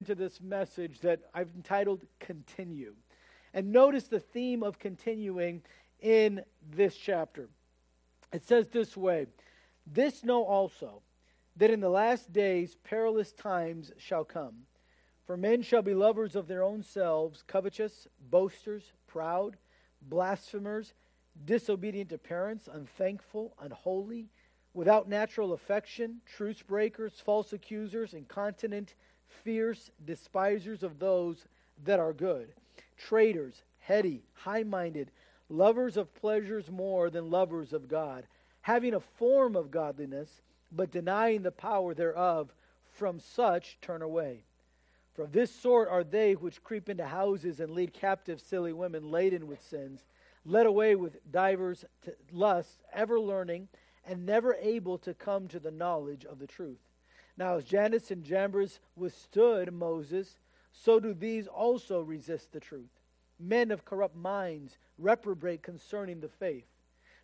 into this message that I've entitled Continue. And notice the theme of continuing in this chapter. It says this way This know also, that in the last days perilous times shall come. For men shall be lovers of their own selves, covetous, boasters, proud, blasphemers, disobedient to parents, unthankful, unholy, without natural affection, truce breakers, false accusers, incontinent fierce, despisers of those that are good, traitors, heady, high minded, lovers of pleasures more than lovers of God, having a form of godliness, but denying the power thereof. From such turn away. For of this sort are they which creep into houses and lead captive silly women laden with sins, led away with divers lusts, ever learning, and never able to come to the knowledge of the truth. Now, as Jannes and Jambres withstood Moses, so do these also resist the truth. Men of corrupt minds reprobate concerning the faith.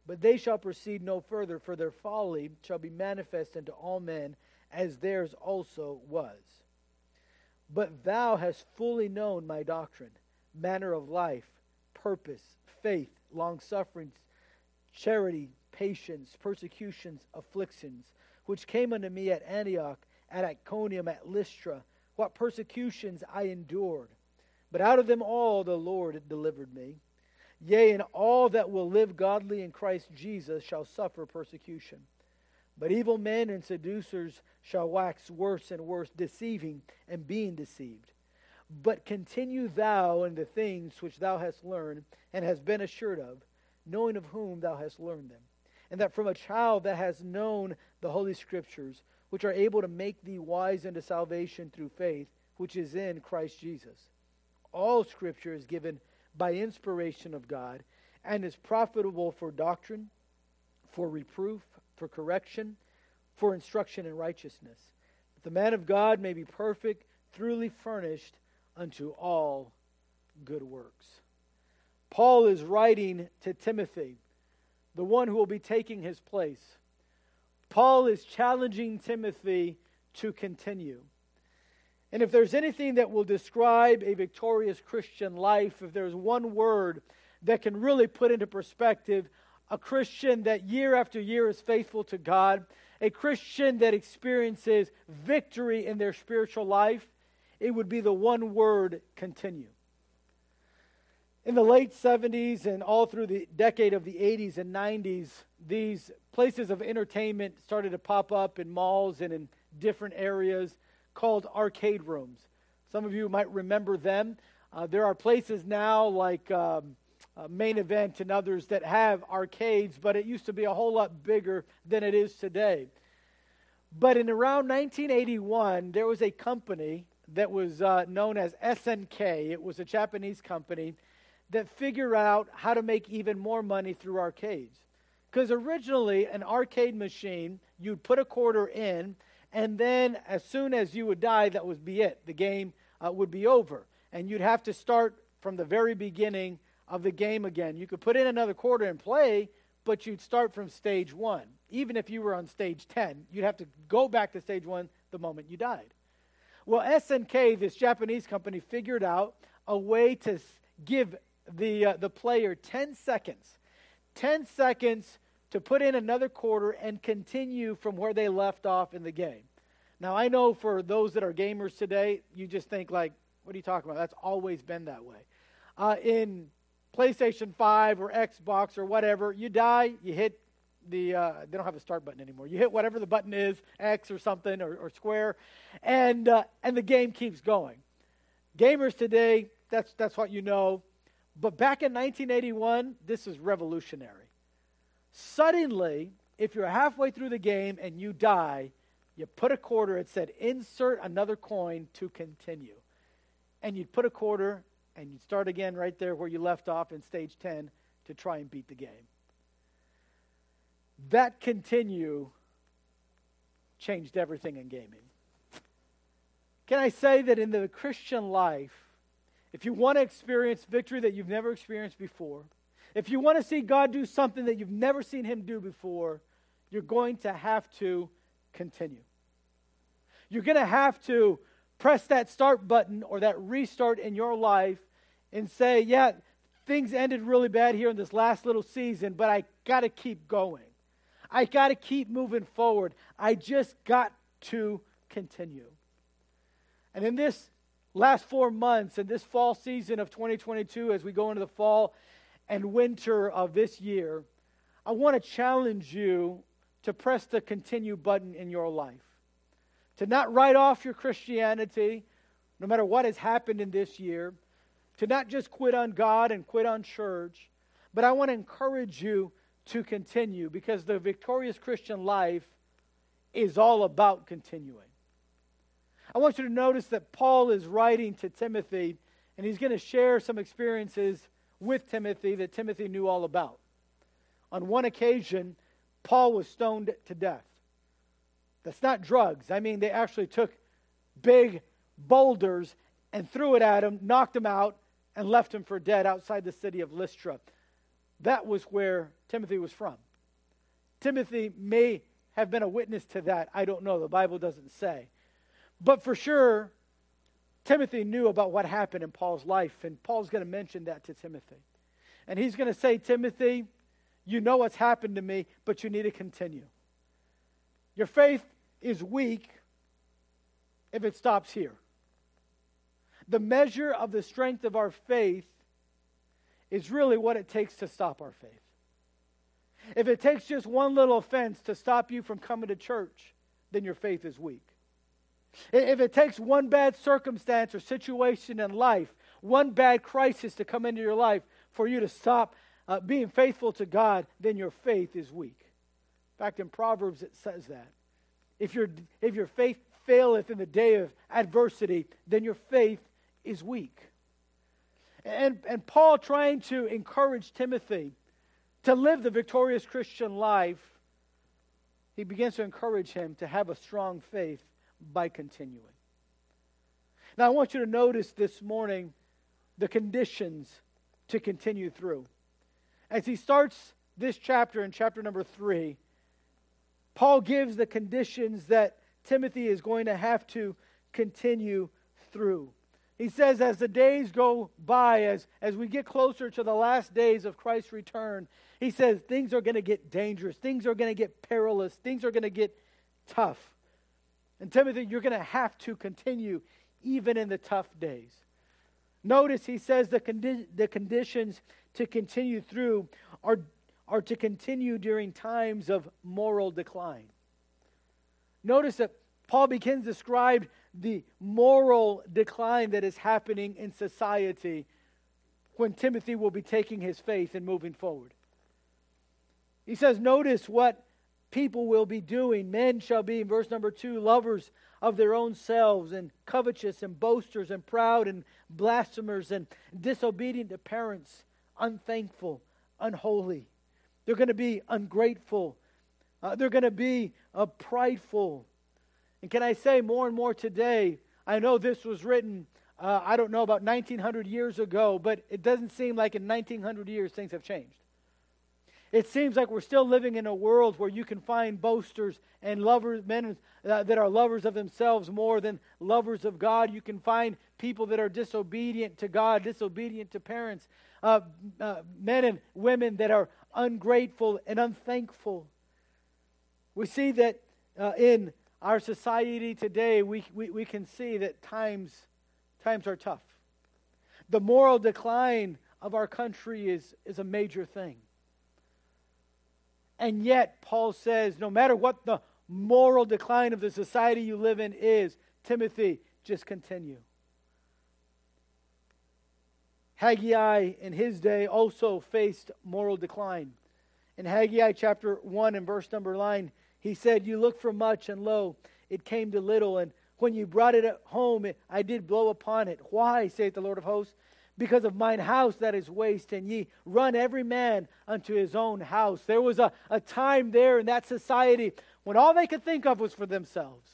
But they shall proceed no further, for their folly shall be manifest unto all men, as theirs also was. But thou hast fully known my doctrine, manner of life, purpose, faith, long suffering, charity, patience, persecutions, afflictions which came unto me at Antioch, at Iconium, at Lystra, what persecutions I endured. But out of them all the Lord delivered me. Yea, and all that will live godly in Christ Jesus shall suffer persecution. But evil men and seducers shall wax worse and worse, deceiving and being deceived. But continue thou in the things which thou hast learned and hast been assured of, knowing of whom thou hast learned them and that from a child that has known the Holy Scriptures, which are able to make thee wise unto salvation through faith, which is in Christ Jesus. All Scripture is given by inspiration of God and is profitable for doctrine, for reproof, for correction, for instruction in righteousness. That the man of God may be perfect, truly furnished unto all good works. Paul is writing to Timothy the one who will be taking his place. Paul is challenging Timothy to continue. And if there's anything that will describe a victorious Christian life, if there's one word that can really put into perspective a Christian that year after year is faithful to God, a Christian that experiences victory in their spiritual life, it would be the one word continue. In the late 70s and all through the decade of the 80s and 90s, these places of entertainment started to pop up in malls and in different areas called arcade rooms. Some of you might remember them. Uh, there are places now like um, uh, Main Event and others that have arcades, but it used to be a whole lot bigger than it is today. But in around 1981, there was a company that was uh, known as SNK. It was a Japanese company that figured out how to make even more money through arcades. Because originally, an arcade machine, you'd put a quarter in, and then as soon as you would die, that would be it. The game uh, would be over. And you'd have to start from the very beginning of the game again. You could put in another quarter and play, but you'd start from stage one. Even if you were on stage 10, you'd have to go back to stage one the moment you died. Well, SNK, this Japanese company, figured out a way to give the, uh, the player 10 seconds. 10 seconds to put in another quarter and continue from where they left off in the game. Now, I know for those that are gamers today, you just think, like, what are you talking about? That's always been that way. Uh, in PlayStation 5 or Xbox or whatever, you die, you hit the, uh, they don't have a start button anymore. You hit whatever the button is, X or something, or, or square, and, uh, and the game keeps going. Gamers today, that's, that's what you know. But back in 1981, this is revolutionary. Suddenly, if you're halfway through the game and you die, you put a quarter, it said insert another coin to continue. And you'd put a quarter and you'd start again right there where you left off in stage 10 to try and beat the game. That continue changed everything in gaming. Can I say that in the Christian life, if you want to experience victory that you've never experienced before, if you want to see God do something that you've never seen Him do before, you're going to have to continue. You're going to have to press that start button or that restart in your life and say, yeah, things ended really bad here in this last little season, but I got to keep going. I got to keep moving forward. I just got to continue. And in this last four months, in this fall season of 2022, as we go into the fall and winter of this year, I want to challenge you to press the continue button in your life. To not write off your Christianity, no matter what has happened in this year. To not just quit on God and quit on church, but I want to encourage you to continue because the victorious Christian life is all about continuing. I want you to notice that Paul is writing to Timothy, and he's going to share some experiences with Timothy that Timothy knew all about. On one occasion, Paul was stoned to death. That's not drugs. I mean, they actually took big boulders and threw it at him, knocked him out, and left him for dead outside the city of Lystra. That was where Timothy was from. Timothy may have been a witness to that. I don't know. The Bible doesn't say. But for sure, Timothy knew about what happened in Paul's life, and Paul's going to mention that to Timothy. And he's going to say, Timothy, you know what's happened to me, but you need to continue. Your faith is weak if it stops here. The measure of the strength of our faith is really what it takes to stop our faith. If it takes just one little offense to stop you from coming to church, then your faith is weak. If it takes one bad circumstance or situation in life, one bad crisis to come into your life for you to stop uh, being faithful to God, then your faith is weak. In fact, in Proverbs it says that. If, your if your faith faileth in the day of adversity, then your faith is weak. And, and Paul trying to encourage Timothy to live the victorious Christian life, he begins to encourage him to have a strong faith by continuing. Now, I want you to notice this morning the conditions to continue through. As he starts this chapter in chapter number three, Paul gives the conditions that Timothy is going to have to continue through. He says, as the days go by, as, as we get closer to the last days of Christ's return, he says things are going to get dangerous, things are going to get perilous, things are going to get tough. And Timothy, you're going to have to continue even in the tough days. Notice he says the, condi- the conditions to continue through are, are to continue during times of moral decline. Notice that Paul begins to describe the moral decline that is happening in society when Timothy will be taking his faith and moving forward. He says, Notice what people will be doing. Men shall be, in verse number two, lovers of their own selves, and covetous, and boasters, and proud, and blasphemers, and disobedient to parents, unthankful, unholy. They're going to be ungrateful. Uh, they're going to be uh, prideful. And can I say more and more today? I know this was written, uh, I don't know, about 1900 years ago, but it doesn't seem like in 1900 years things have changed. It seems like we're still living in a world where you can find boasters and lovers, men uh, that are lovers of themselves more than lovers of God. You can find people that are disobedient to God, disobedient to parents, uh, uh, men and women that are ungrateful and unthankful. We see that uh, in our society today, we, we, we can see that times, times are tough. The moral decline of our country is, is a major thing. And yet, Paul says, no matter what the moral decline of the society you live in is, Timothy, just continue. Haggai in his day also faced moral decline. In Haggai chapter 1 and verse number 9, he said, You look for much, and lo, it came to little. And when you brought it home, I did blow upon it. Why, saith the Lord of hosts? Because of mine house that is waste, and ye run every man unto his own house. There was a, a time there in that society when all they could think of was for themselves.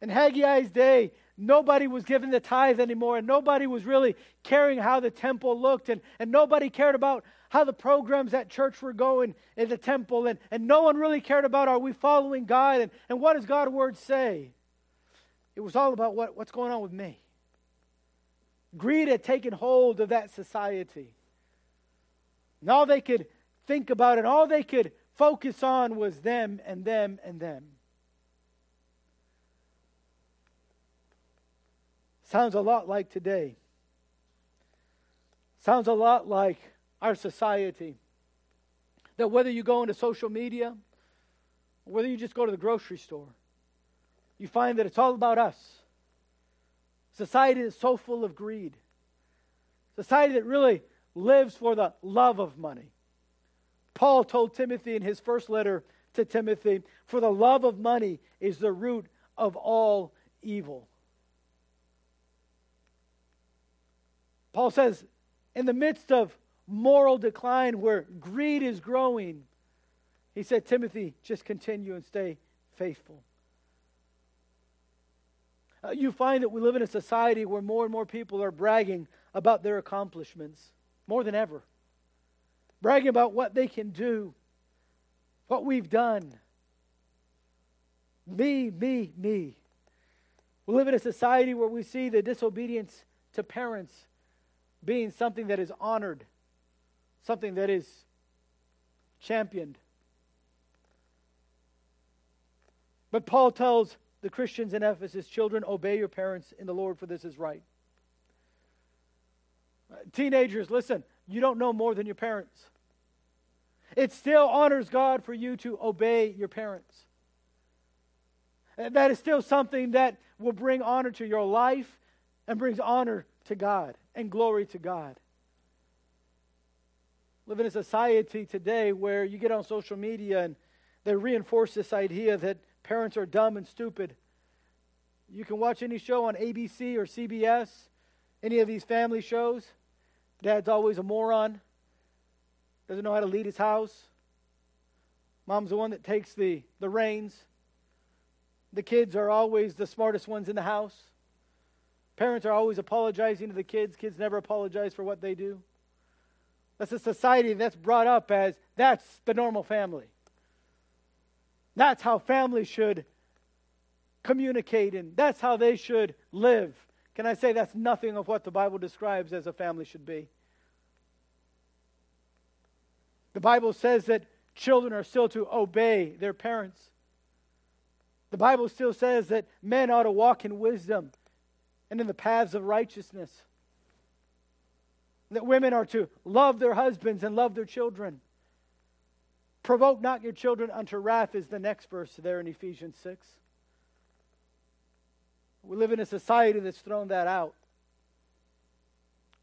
In Haggai's day, nobody was given the tithe anymore, and nobody was really caring how the temple looked, and, and nobody cared about how the programs at church were going in the temple, and, and no one really cared about are we following God, and, and what does God's word say? it was all about what, what's going on with me. Greed had taken hold of that society. And all they could think about and all they could focus on was them and them and them. Sounds a lot like today. Sounds a lot like our society. That whether you go into social media, whether you just go to the grocery store, you find that it's all about us. Society is so full of greed. Society that really lives for the love of money. Paul told Timothy in his first letter to Timothy, For the love of money is the root of all evil. Paul says, in the midst of moral decline where greed is growing, he said, Timothy, just continue and stay faithful. Uh, you find that we live in a society where more and more people are bragging about their accomplishments more than ever, bragging about what they can do, what we've done. Me, me, me. We live in a society where we see the disobedience to parents being something that is honored, something that is championed. But Paul tells the Christians in Ephesus children, obey your parents in the Lord, for this is right. Uh, teenagers, listen, you don't know more than your parents. It still honors God for you to obey your parents. Uh, that is still something that will bring honor to your life and brings honor to God and glory to God. Live in a society today where you get on social media and they reinforce this idea that parents are dumb and stupid. You can watch any show on ABC or CBS, any of these family shows. Dad's always a moron, doesn't know how to lead his house. Mom's the one that takes the, the reins. The kids are always the smartest ones in the house. Parents are always apologizing to the kids. Kids never apologize for what they do. That's a society that's brought up as that's the normal family. That's how families should communicate and that's how they should live. Can I say that's nothing of what the Bible describes as a family should be? The Bible says that children are still to obey their parents. The Bible still says that men ought to walk in wisdom and in the paths of righteousness. That women are to love their husbands and love their children. Provoke not your children unto wrath is the next verse there in Ephesians 6. We live in a society that's thrown that out.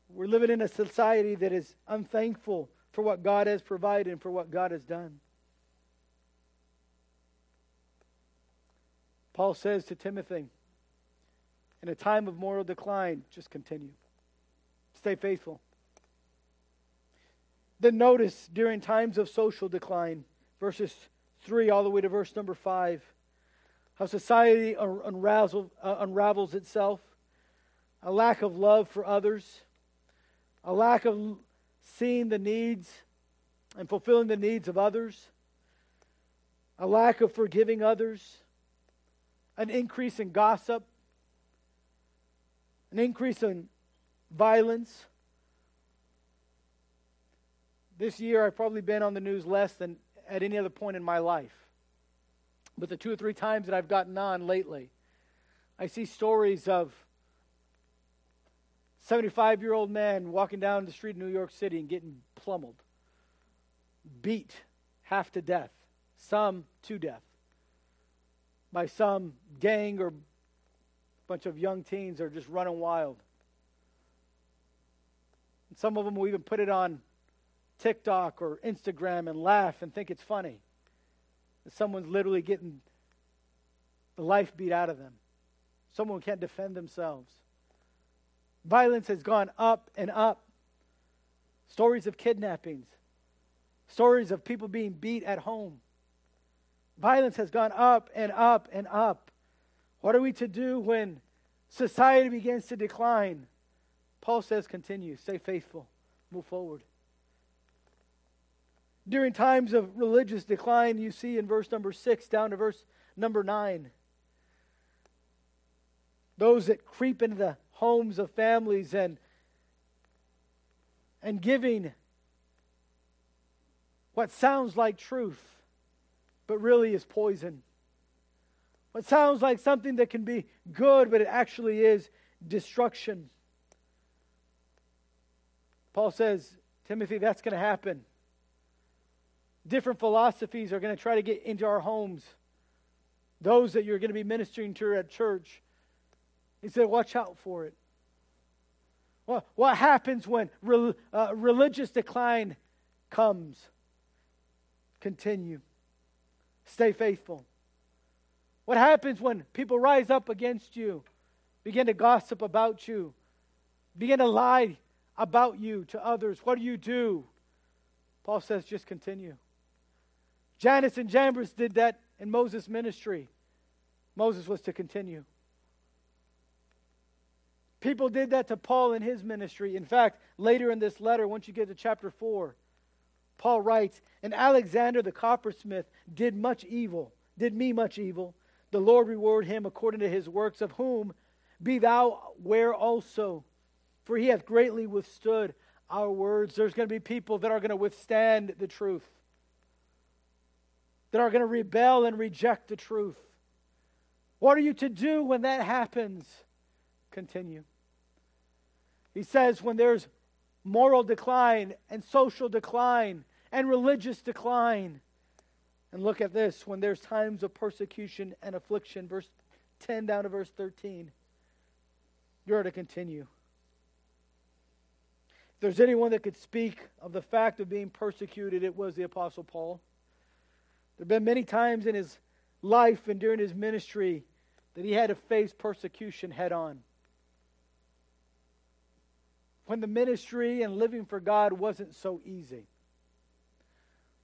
We're living in a society that is unthankful for what God has provided and for what God has done. Paul says to Timothy, in a time of moral decline, just continue. Stay faithful. Then notice during times of social decline, verses 3 all the way to verse number 5, how society unravels, uh, unravels itself, a lack of love for others, a lack of seeing the needs and fulfilling the needs of others, a lack of forgiving others, an increase in gossip, an increase in violence. This year, I've probably been on the news less than at any other point in my life. But the two or three times that I've gotten on lately, I see stories of 75 year old men walking down the street in New York City and getting pummeled, beat half to death, some to death, by some gang or bunch of young teens are just running wild. And some of them will even put it on TikTok or Instagram and laugh and think it's funny. Someone's literally getting the life beat out of them. Someone can't defend themselves. Violence has gone up and up. Stories of kidnappings, stories of people being beat at home. Violence has gone up and up and up. What are we to do when society begins to decline? Paul says, continue, stay faithful, move forward. During times of religious decline, you see in verse number 6 down to verse number 9, those that creep into the homes of families and and giving what sounds like truth but really is poison. What sounds like something that can be good but it actually is destruction. Paul says, Timothy, that's going to happen. Different philosophies are going to try to get into our homes. Those that you're going to be ministering to at church. He said, watch out for it. Well, what happens when re- uh, religious decline comes? Continue. Stay faithful. What happens when people rise up against you, begin to gossip about you, begin to lie about you to others? What do you do? Paul says, just continue. Jannes and Jambres did that in Moses' ministry. Moses was to continue. People did that to Paul in his ministry. In fact, later in this letter, once you get to chapter 4, Paul writes, And Alexander the coppersmith did much evil, did me much evil. The Lord reward him according to his works, of whom be thou ware also. For he hath greatly withstood our words. There's going to be people that are going to withstand the truth, that are going to rebel and reject the truth. What are you to do when that happens? Continue. He says, when there's moral decline and social decline and religious decline. And look at this when there's times of persecution and affliction, verse 10 down to verse 13, you're to continue. If there's anyone that could speak of the fact of being persecuted, it was the Apostle Paul. There have been many times in his life and during his ministry that he had to face persecution head on when the ministry and living for God wasn't so easy.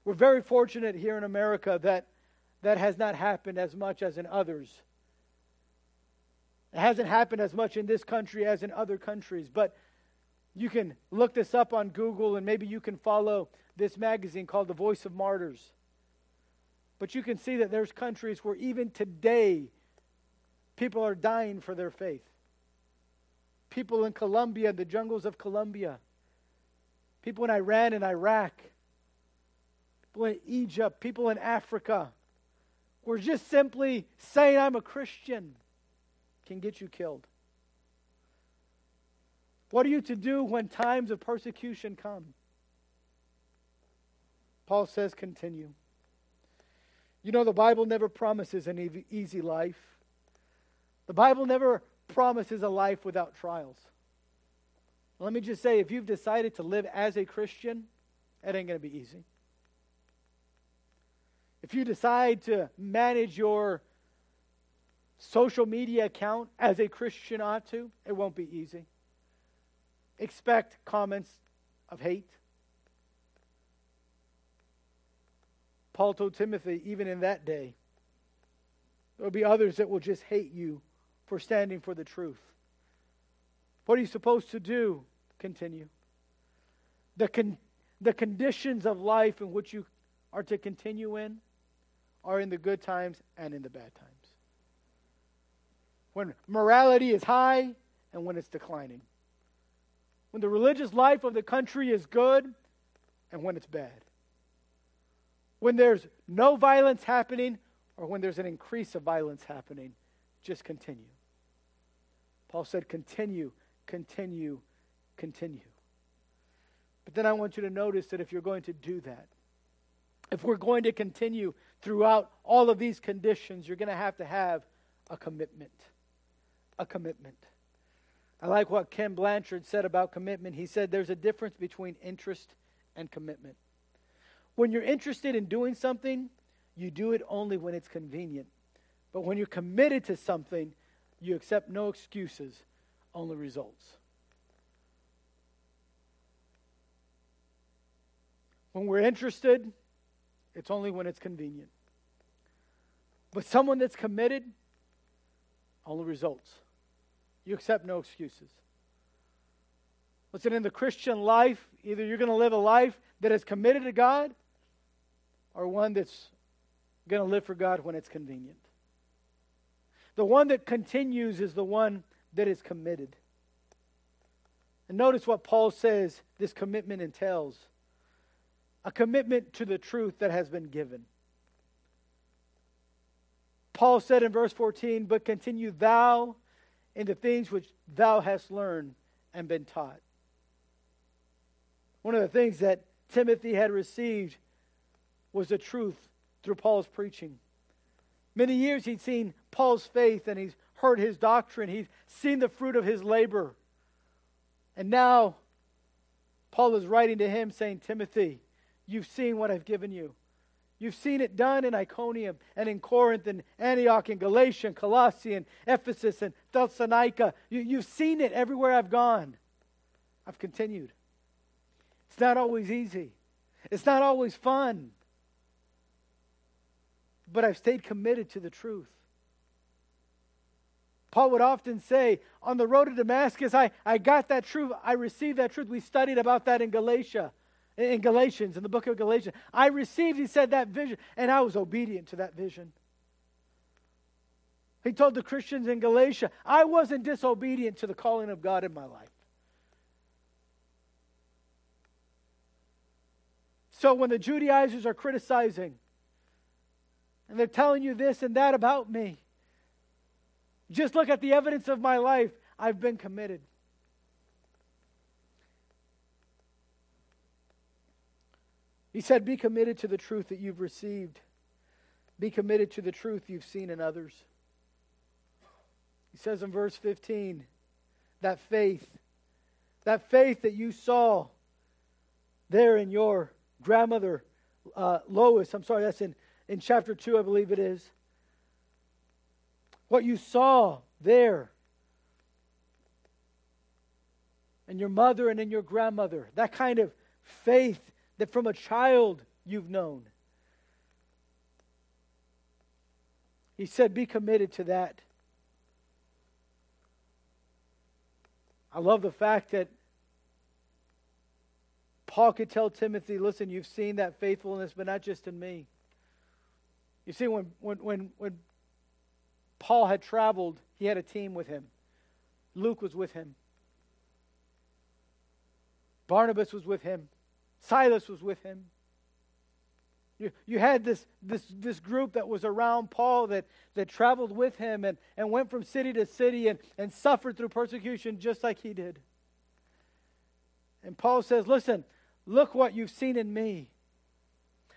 We're very fortunate here in America that that has not happened as much as in others. It hasn't happened as much in this country as in other countries, but you can look this up on Google and maybe you can follow this magazine called The Voice of Martyrs. But you can see that there's countries where even today people are dying for their faith people in Colombia, the jungles of Colombia, people in Iran and Iraq, people in Egypt, people in Africa, where just simply saying I'm a Christian can get you killed. What are you to do when times of persecution come? Paul says, continue. You know, the Bible never promises an easy life. The Bible never promises a life without trials. Let me just say if you've decided to live as a Christian, it ain't going to be easy. If you decide to manage your social media account as a Christian ought to, it won't be easy. Expect comments of hate. Paul told Timothy, even in that day, there will be others that will just hate you for standing for the truth. What are you supposed to do? Continue. The, con- the conditions of life in which you are to continue in are in the good times and in the bad times. When morality is high and when it's declining. When the religious life of the country is good and when it's bad. When there's no violence happening or when there's an increase of violence happening, just continue. Paul said, continue, continue, continue. But then I want you to notice that if you're going to do that, if we're going to continue throughout all of these conditions, you're going to have to have a commitment. A commitment. I like what Ken Blanchard said about commitment. He said there's a difference between interest and commitment. When you're interested in doing something, you do it only when it's convenient. But when you're committed to something, you accept no excuses, only results. When we're interested, it's only when it's convenient. But someone that's committed, only results. You accept no excuses. Listen, in the Christian life, either you're going to live a life that is committed to God or one that's going to live for God when it's convenient. The one that continues is the one that is committed. And notice what Paul says this commitment entails a commitment to the truth that has been given. Paul said in verse 14, But continue thou in the things which thou hast learned and been taught. One of the things that Timothy had received was the truth through Paul's preaching. Many years he'd seen Paul's faith and he's heard his doctrine, he's seen the fruit of his labor. And now Paul is writing to him saying, Timothy, you've seen what I've given you. You've seen it done in Iconium and in Corinth and Antioch and Galatia and Colossae and Ephesus and Thessalonica. You, you've seen it everywhere I've gone. I've continued. It's not always easy, it's not always fun. But I've stayed committed to the truth. Paul would often say, on the road to Damascus, I, I got that truth. I received that truth. We studied about that in Galatia in Galatians, in the book of Galatians. I received, he said, that vision, and I was obedient to that vision. He told the Christians in Galatia, I wasn't disobedient to the calling of God in my life. So when the Judaizers are criticizing and they're telling you this and that about me, just look at the evidence of my life. I've been committed. He said, Be committed to the truth that you've received. Be committed to the truth you've seen in others. He says in verse 15, that faith, that faith that you saw there in your grandmother, uh, Lois, I'm sorry, that's in, in chapter 2, I believe it is. What you saw there and your mother and in your grandmother, that kind of faith that from a child you've known. He said, Be committed to that. I love the fact that Paul could tell Timothy, listen, you've seen that faithfulness, but not just in me. You see, when, when, when, when Paul had traveled, he had a team with him. Luke was with him, Barnabas was with him. Silas was with him. You, you had this, this, this group that was around Paul that, that traveled with him and, and went from city to city and, and suffered through persecution just like he did. And Paul says, Listen, look what you've seen in me.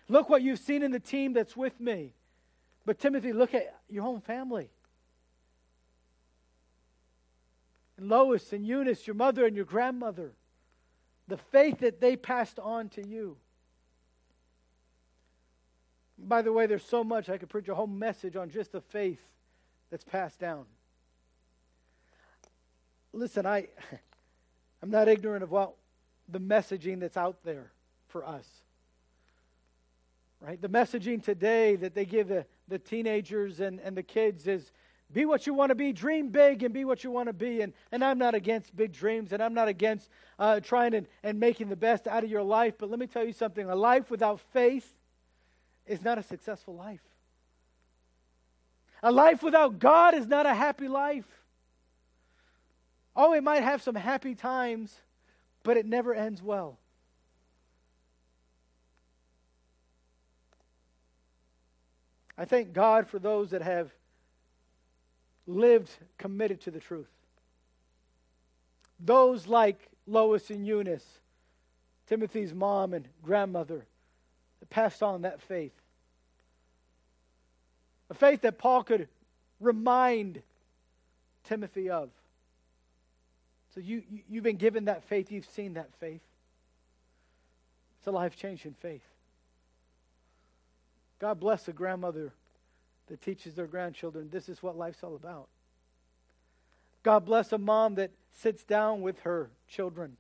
Look what you've seen in the team that's with me. But Timothy, look at your own family. And Lois and Eunice, your mother and your grandmother the faith that they passed on to you. By the way, there's so much I could preach a whole message on just the faith that's passed down. Listen, I I'm not ignorant of what the messaging that's out there for us. Right? The messaging today that they give the, the teenagers and, and the kids is be what you want to be. Dream big and be what you want to be. And, and I'm not against big dreams and I'm not against uh, trying and, and making the best out of your life. But let me tell you something a life without faith is not a successful life. A life without God is not a happy life. Oh, it might have some happy times, but it never ends well. I thank God for those that have lived committed to the truth. Those like Lois and Eunice, Timothy's mom and grandmother, that passed on that faith. A faith that Paul could remind Timothy of. So you, you, have been given that faith, you've seen that faith. It's a life changing faith. God bless the grandmother that teaches their grandchildren this is what life's all about. God bless a mom that sits down with her children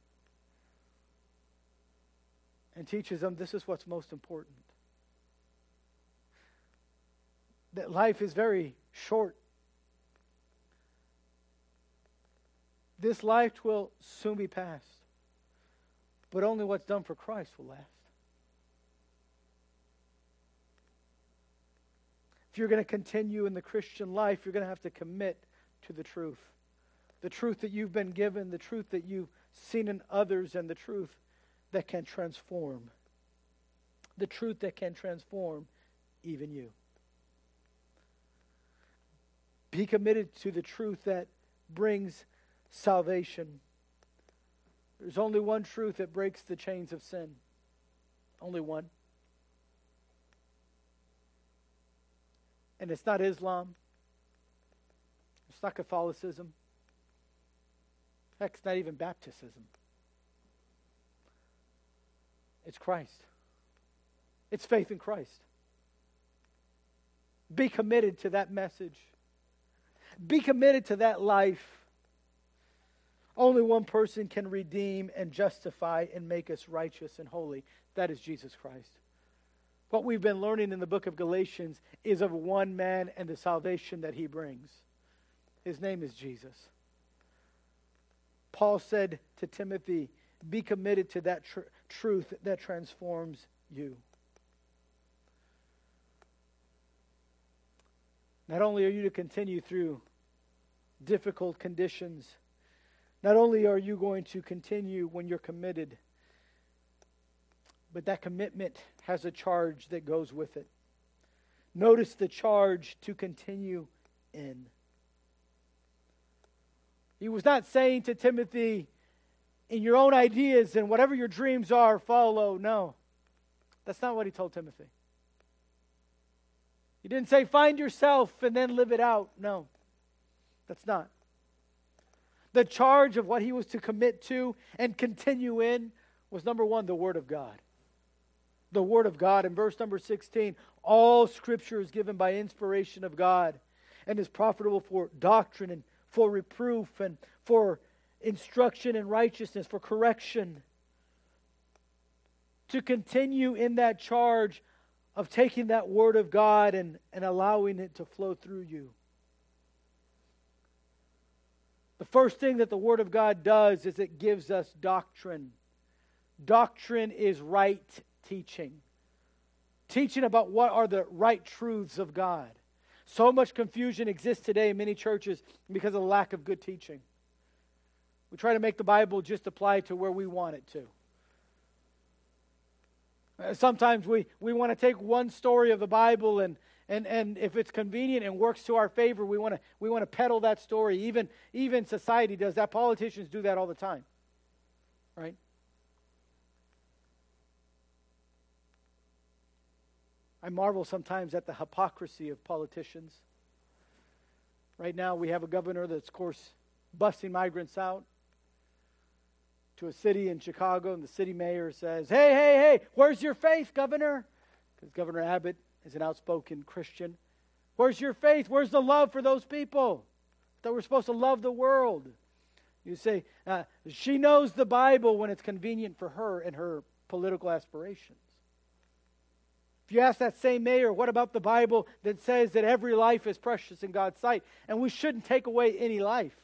and teaches them this is what's most important. That life is very short. This life will soon be past, but only what's done for Christ will last. If you're going to continue in the Christian life, you're going to have to commit to the truth. The truth that you've been given, the truth that you've seen in others, and the truth that can transform. The truth that can transform even you. Be committed to the truth that brings salvation. There's only one truth that breaks the chains of sin. Only one. And it's not Islam. It's not Catholicism. Heck, it's not even baptism. It's Christ. It's faith in Christ. Be committed to that message. Be committed to that life. Only one person can redeem and justify and make us righteous and holy. That is Jesus Christ. What we've been learning in the book of Galatians is of one man and the salvation that he brings. His name is Jesus. Paul said to Timothy, Be committed to that tr- truth that transforms you. Not only are you to continue through difficult conditions, not only are you going to continue when you're committed, but that commitment has a charge that goes with it. Notice the charge to continue in. He was not saying to Timothy, in your own ideas and whatever your dreams are, follow. No. That's not what he told Timothy. He didn't say, find yourself and then live it out. No, that's not. The charge of what he was to commit to and continue in was number one, the Word of God. The Word of God. In verse number 16, all Scripture is given by inspiration of God and is profitable for doctrine and for reproof and for instruction in righteousness, for correction. To continue in that charge of taking that Word of God and, and allowing it to flow through you. The first thing that the Word of God does is it gives us doctrine. Doctrine is right teaching, teaching about what are the right truths of God. So much confusion exists today in many churches because of the lack of good teaching. We try to make the Bible just apply to where we want it to. Uh, sometimes we, we want to take one story of the Bible and, and, and if it's convenient and works to our favor, we want to we want to peddle that story. Even even society does that. Politicians do that all the time. Right? I marvel sometimes at the hypocrisy of politicians. Right now we have a governor that's of course busting migrants out to a city in Chicago, and the city mayor says, Hey, hey, hey, where's your faith, Governor? Because Governor Abbott is an outspoken Christian. Where's your faith? Where's the love for those people? That we're supposed to love the world. You say, uh, she knows the Bible when it's convenient for her and her political aspirations. If you ask that same mayor, what about the Bible that says that every life is precious in God's sight and we shouldn't take away any life?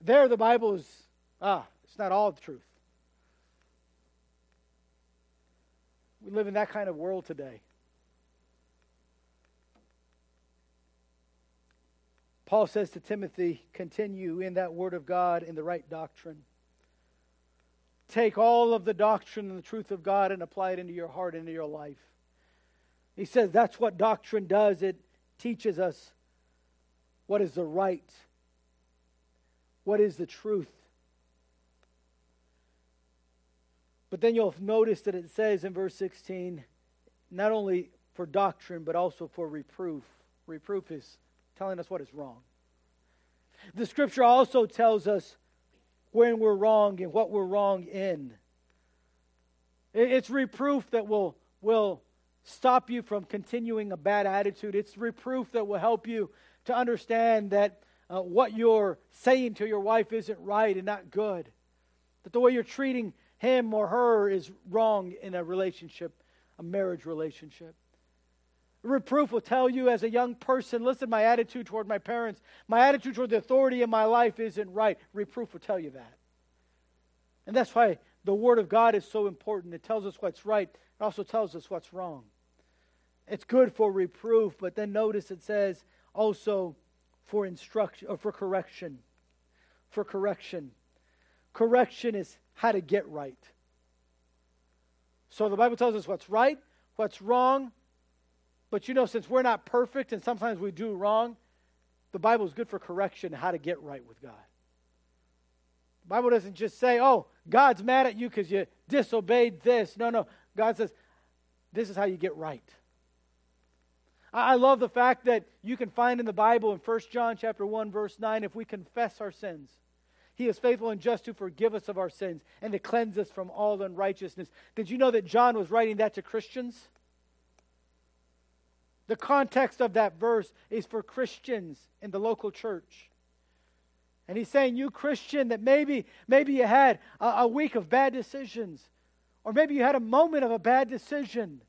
There, the Bible is Ah, it's not all the truth. We live in that kind of world today. Paul says to Timothy, continue in that word of God in the right doctrine. Take all of the doctrine and the truth of God and apply it into your heart, into your life. He says that's what doctrine does. It teaches us what is the right, what is the truth. But then you'll notice that it says in verse 16, not only for doctrine, but also for reproof. Reproof is telling us what is wrong. The scripture also tells us when we're wrong and what we're wrong in. It's reproof that will, will stop you from continuing a bad attitude. It's reproof that will help you to understand that uh, what you're saying to your wife isn't right and not good. That the way you're treating him or her is wrong in a relationship, a marriage relationship. Reproof will tell you as a young person listen, my attitude toward my parents, my attitude toward the authority in my life isn't right. Reproof will tell you that. And that's why the Word of God is so important. It tells us what's right, it also tells us what's wrong. It's good for reproof, but then notice it says also for instruction or for correction. For correction. Correction is how to get right. So the Bible tells us what's right, what's wrong. But you know, since we're not perfect and sometimes we do wrong, the Bible is good for correction, how to get right with God. The Bible doesn't just say, oh, God's mad at you because you disobeyed this. No, no. God says, this is how you get right. I love the fact that you can find in the Bible in 1 John chapter 1 verse 9 if we confess our sins he is faithful and just to forgive us of our sins and to cleanse us from all unrighteousness. Did you know that John was writing that to Christians? The context of that verse is for Christians in the local church. And he's saying, You Christian, that maybe, maybe you had a, a week of bad decisions, or maybe you had a moment of a bad decision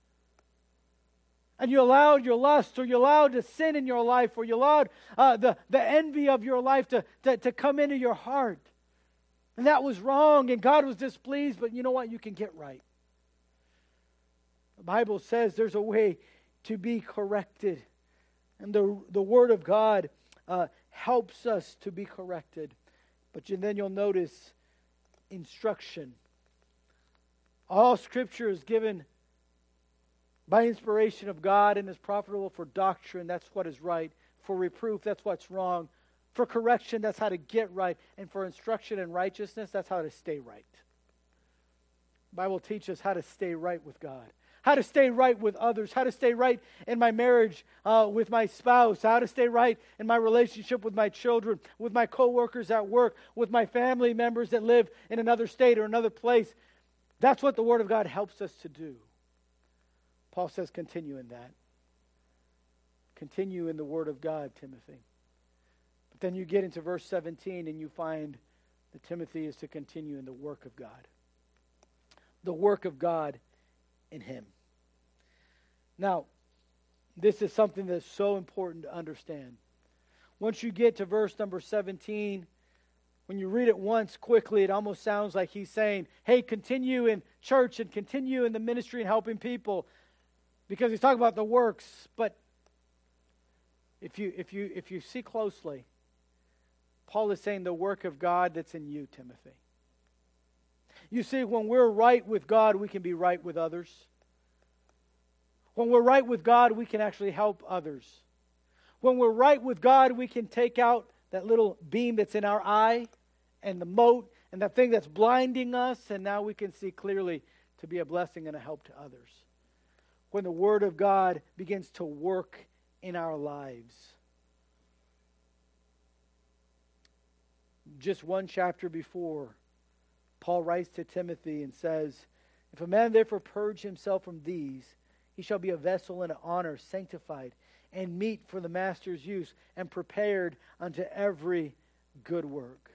and you allowed your lust or you allowed the sin in your life or you allowed uh, the, the envy of your life to, to, to come into your heart. And that was wrong and God was displeased, but you know what? You can get right. The Bible says there's a way to be corrected. And the, the Word of God uh, helps us to be corrected. But you, then you'll notice instruction. All Scripture is given by inspiration of God and is profitable for doctrine, that's what is right. For reproof, that's what's wrong. For correction, that's how to get right. And for instruction in righteousness, that's how to stay right. The Bible teaches us how to stay right with God, how to stay right with others, how to stay right in my marriage uh, with my spouse, how to stay right in my relationship with my children, with my coworkers at work, with my family members that live in another state or another place. That's what the Word of God helps us to do. Paul says, continue in that. Continue in the Word of God, Timothy. But then you get into verse 17 and you find that Timothy is to continue in the work of God. The work of God in him. Now, this is something that's so important to understand. Once you get to verse number 17, when you read it once quickly, it almost sounds like he's saying, Hey, continue in church and continue in the ministry and helping people because he's talking about the works, but if you if you if you see closely, Paul is saying the work of God that's in you, Timothy. You see, when we're right with God, we can be right with others. When we're right with God, we can actually help others. When we're right with God, we can take out that little beam that's in our eye and the mote and that thing that's blinding us, and now we can see clearly to be a blessing and a help to others when the Word of God begins to work in our lives. Just one chapter before, Paul writes to Timothy and says, If a man therefore purge himself from these, he shall be a vessel in honor, sanctified, and meet for the master's use, and prepared unto every good work.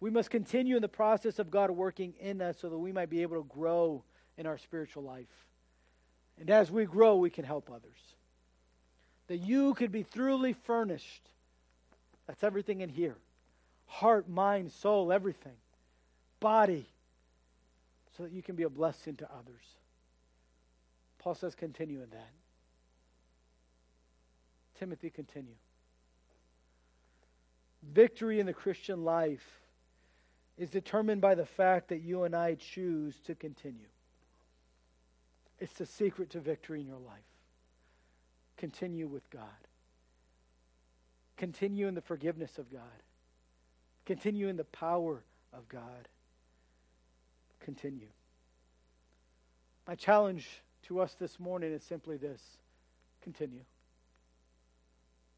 We must continue in the process of God working in us so that we might be able to grow in our spiritual life. And as we grow, we can help others. That you could be thoroughly furnished. That's everything in here heart, mind, soul, everything. Body. So that you can be a blessing to others. Paul says, continue in that. Timothy, continue. Victory in the Christian life is determined by the fact that you and I choose to continue. It's the secret to victory in your life. Continue with God. Continue in the forgiveness of God. Continue in the power of God. Continue. My challenge to us this morning is simply this continue.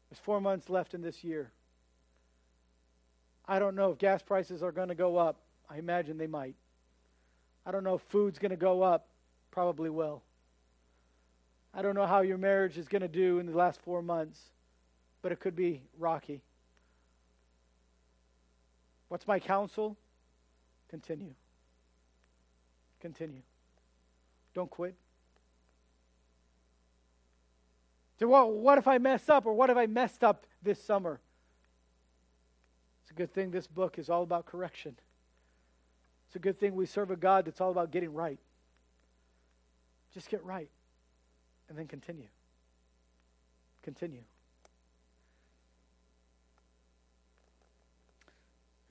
There's four months left in this year. I don't know if gas prices are going to go up. I imagine they might. I don't know if food's going to go up probably will. I don't know how your marriage is going to do in the last four months, but it could be rocky. What's my counsel? Continue. Continue. Don't quit. So, well, what if I mess up, or what if I messed up this summer? It's a good thing this book is all about correction. It's a good thing we serve a God that's all about getting right. Just get right. and then continue. Continue.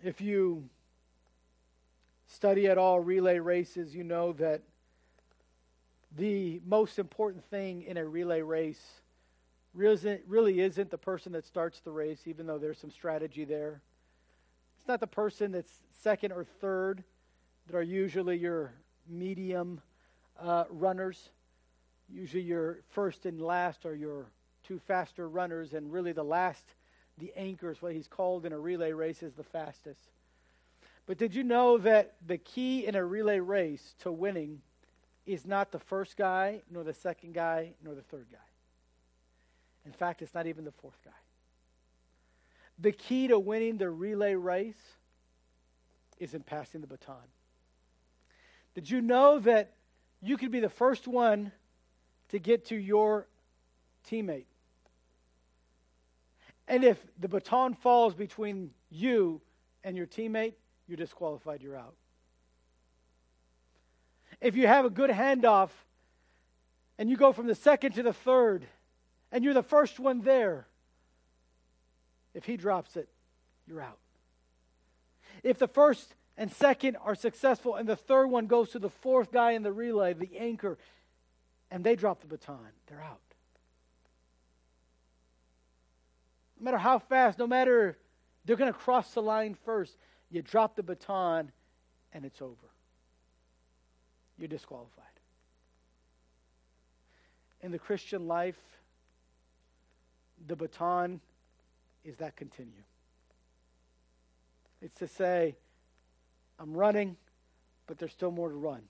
If you study at all relay races, you know that the most important thing in a relay race really isn't the person that starts the race, even though there's some strategy there. It's not the person that's second or third that are usually your medium uh, runners. Usually your first and last are your two faster runners, and really the last, the anchor is what he's called in a relay race, is the fastest. But did you know that the key in a relay race to winning is not the first guy, nor the second guy, nor the third guy? In fact, it's not even the fourth guy. The key to winning the relay race is in passing the baton. Did you know that you could be the first one to get to your teammate? And if the baton falls between you and your teammate, you're disqualified, you're out. If you have a good handoff and you go from the second to the third, and you're the first one there, if he drops it, you're out. If the first and second are successful and the third one goes to the fourth guy in the relay, the anchor, and they drop the baton, they're out. No matter how fast, no matter they're going to cross the line first, you drop the baton and it's over. You're disqualified. In the Christian life, the baton is that continue. It's to say, I'm running, but there's still more to run.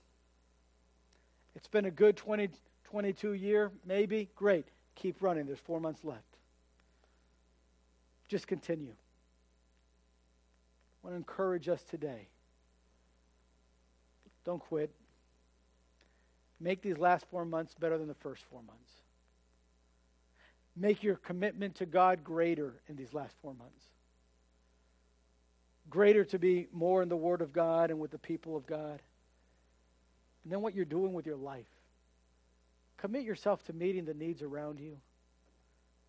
It's been a good 20, 22 year, maybe. Great. Keep running. There's four months left. Just continue. Want to encourage us today. Don't quit. Make these last four months better than the first four months. Make your commitment to God greater in these last four months. Greater to be more in the Word of God and with the people of God. And then what you're doing with your life. Commit yourself to meeting the needs around you,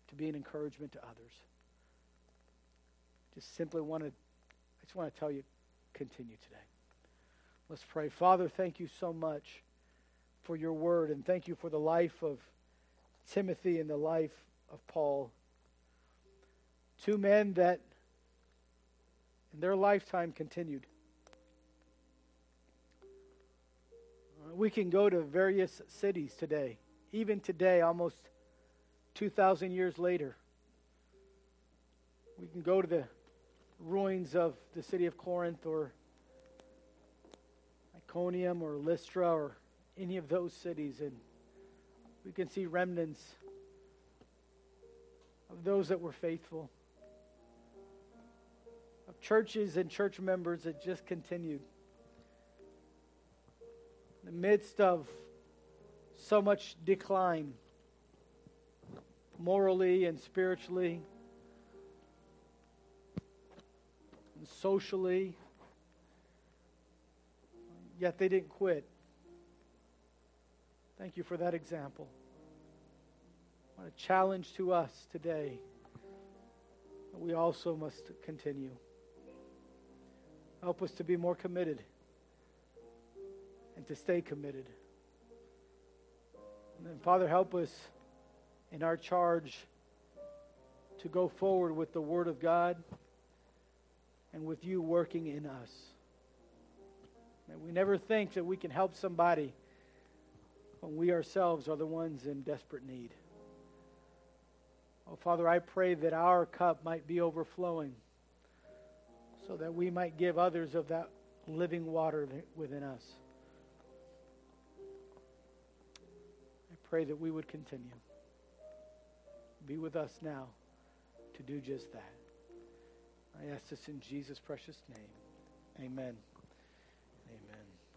to be an encouragement to others. Just simply want to, I just want to tell you, continue today. Let's pray. Father, thank you so much for your word, and thank you for the life of Timothy and the life of Paul. Two men that in their lifetime continued. Uh, we can go to various cities today, even today, almost 2,000 years later. We can go to the ruins of the city of Corinth or Iconium or Lystra or any of those cities, and we can see remnants of those that were faithful, of churches and church members that just continued. In the midst of so much decline, morally and spiritually, socially, yet they didn't quit. Thank you for that example What a challenge to us today. We also must continue. Help us to be more committed and to stay committed. And then, Father, help us in our charge to go forward with the Word of God and with you working in us. May we never think that we can help somebody when we ourselves are the ones in desperate need. Oh, Father, I pray that our cup might be overflowing so that we might give others of that living water within us. I pray that we would continue. Be with us now to do just that. I ask this in Jesus' precious name. Amen.